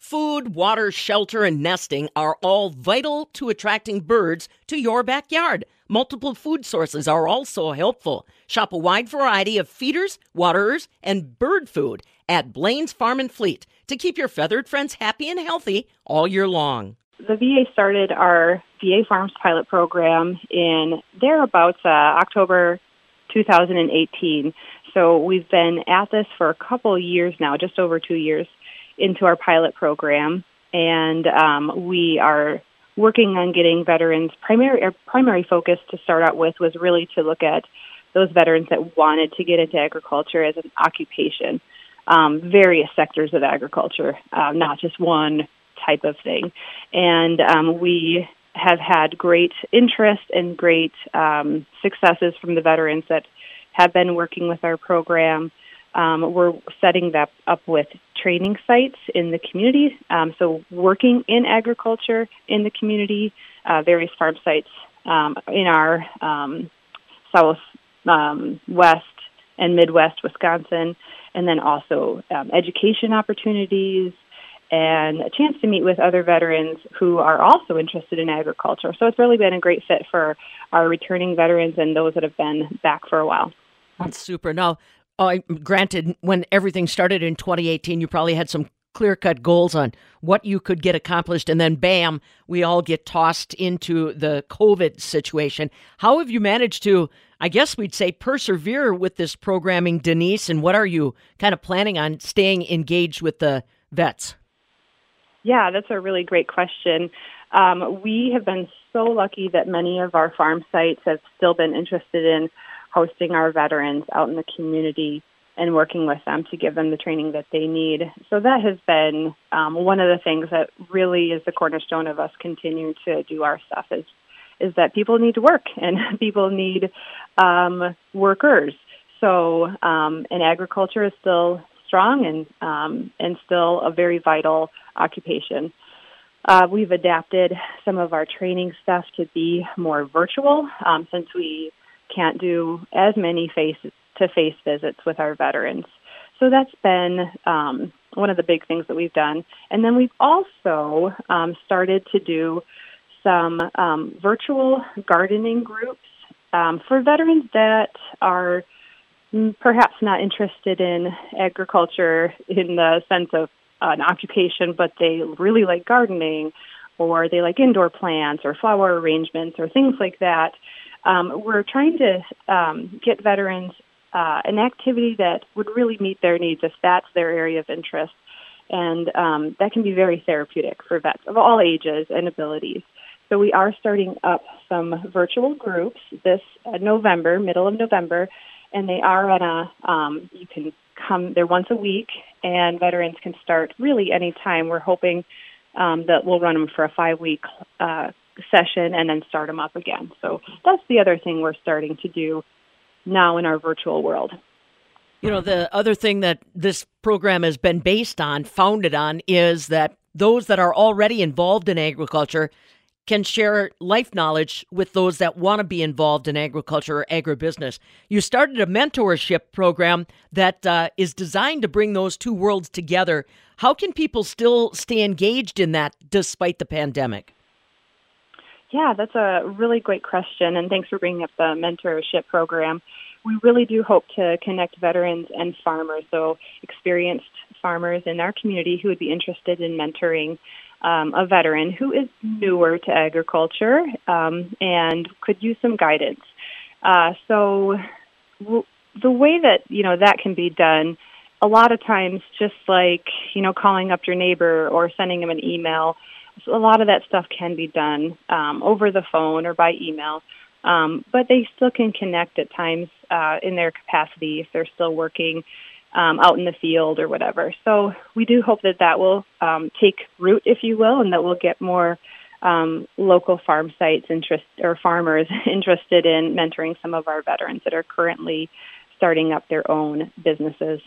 Food, water, shelter, and nesting are all vital to attracting birds to your backyard. Multiple food sources are also helpful. Shop a wide variety of feeders, waterers, and bird food at Blain's Farm and Fleet to keep your feathered friends happy and healthy all year long. The VA started our VA Farms pilot program in thereabouts uh, October 2018. So we've been at this for a couple years now, just over two years into our pilot program, and um, we are working on getting veterans. Primary our primary focus to start out with was really to look at those veterans that wanted to get into agriculture as an occupation. Um, various sectors of agriculture, uh, not just one type of thing. And um, we have had great interest and great um, successes from the veterans that have been working with our program. Um, we're setting that up with training sites in the community. Um, so, working in agriculture in the community, uh, various farm sites um, in our um, south, um, west, and Midwest Wisconsin, and then also um, education opportunities and a chance to meet with other veterans who are also interested in agriculture. So, it's really been a great fit for our returning veterans and those that have been back for a while. That's super. Now, uh, granted, when everything started in 2018, you probably had some clear cut goals on what you could get accomplished. And then, bam, we all get tossed into the COVID situation. How have you managed to, I guess we'd say, persevere with this programming, Denise? And what are you kind of planning on staying engaged with the vets? Yeah, that's a really great question. Um, we have been so lucky that many of our farm sites have still been interested in hosting our veterans out in the community and working with them to give them the training that they need. So that has been um, one of the things that really is the cornerstone of us continuing to do our stuff is is that people need to work and people need um, workers. So um, and agriculture is still strong and um, and still a very vital occupation. Uh, we've adapted some of our training stuff to be more virtual um, since we can't do as many face to face visits with our veterans. So that's been um, one of the big things that we've done. And then we've also um, started to do some um, virtual gardening groups um, for veterans that are perhaps not interested in agriculture in the sense of an occupation, but they really like gardening or they like indoor plants or flower arrangements or things like that um, we're trying to um, get veterans uh, an activity that would really meet their needs if that's their area of interest. And um, that can be very therapeutic for vets of all ages and abilities. So we are starting up some virtual groups this uh, November, middle of November, and they are on a, um, you can come, they're once a week, and veterans can start really any time. We're hoping um, that we'll run them for a five week uh, session and then start them up again. So that's the other thing we're starting to do now in our virtual world. You know, the other thing that this program has been based on, founded on, is that those that are already involved in agriculture can share life knowledge with those that want to be involved in agriculture or agribusiness. You started a mentorship program that uh, is designed to bring those two worlds together. How can people still stay engaged in that despite the pandemic? Yeah, that's a really great question, and thanks for bringing up the mentorship program. We really do hope to connect veterans and farmers, so experienced farmers in our community who would be interested in mentoring um, a veteran who is newer to agriculture um, and could use some guidance. Uh, so, w- the way that you know that can be done, a lot of times, just like you know calling up your neighbor or sending them an email a lot of that stuff can be done um, over the phone or by email, um, but they still can connect at times uh, in their capacity if they're still working um, out in the field or whatever. So we do hope that that will um, take root, if you will, and that we'll get more um, local farm sites interest or farmers interested in mentoring some of our veterans that are currently starting up their own businesses.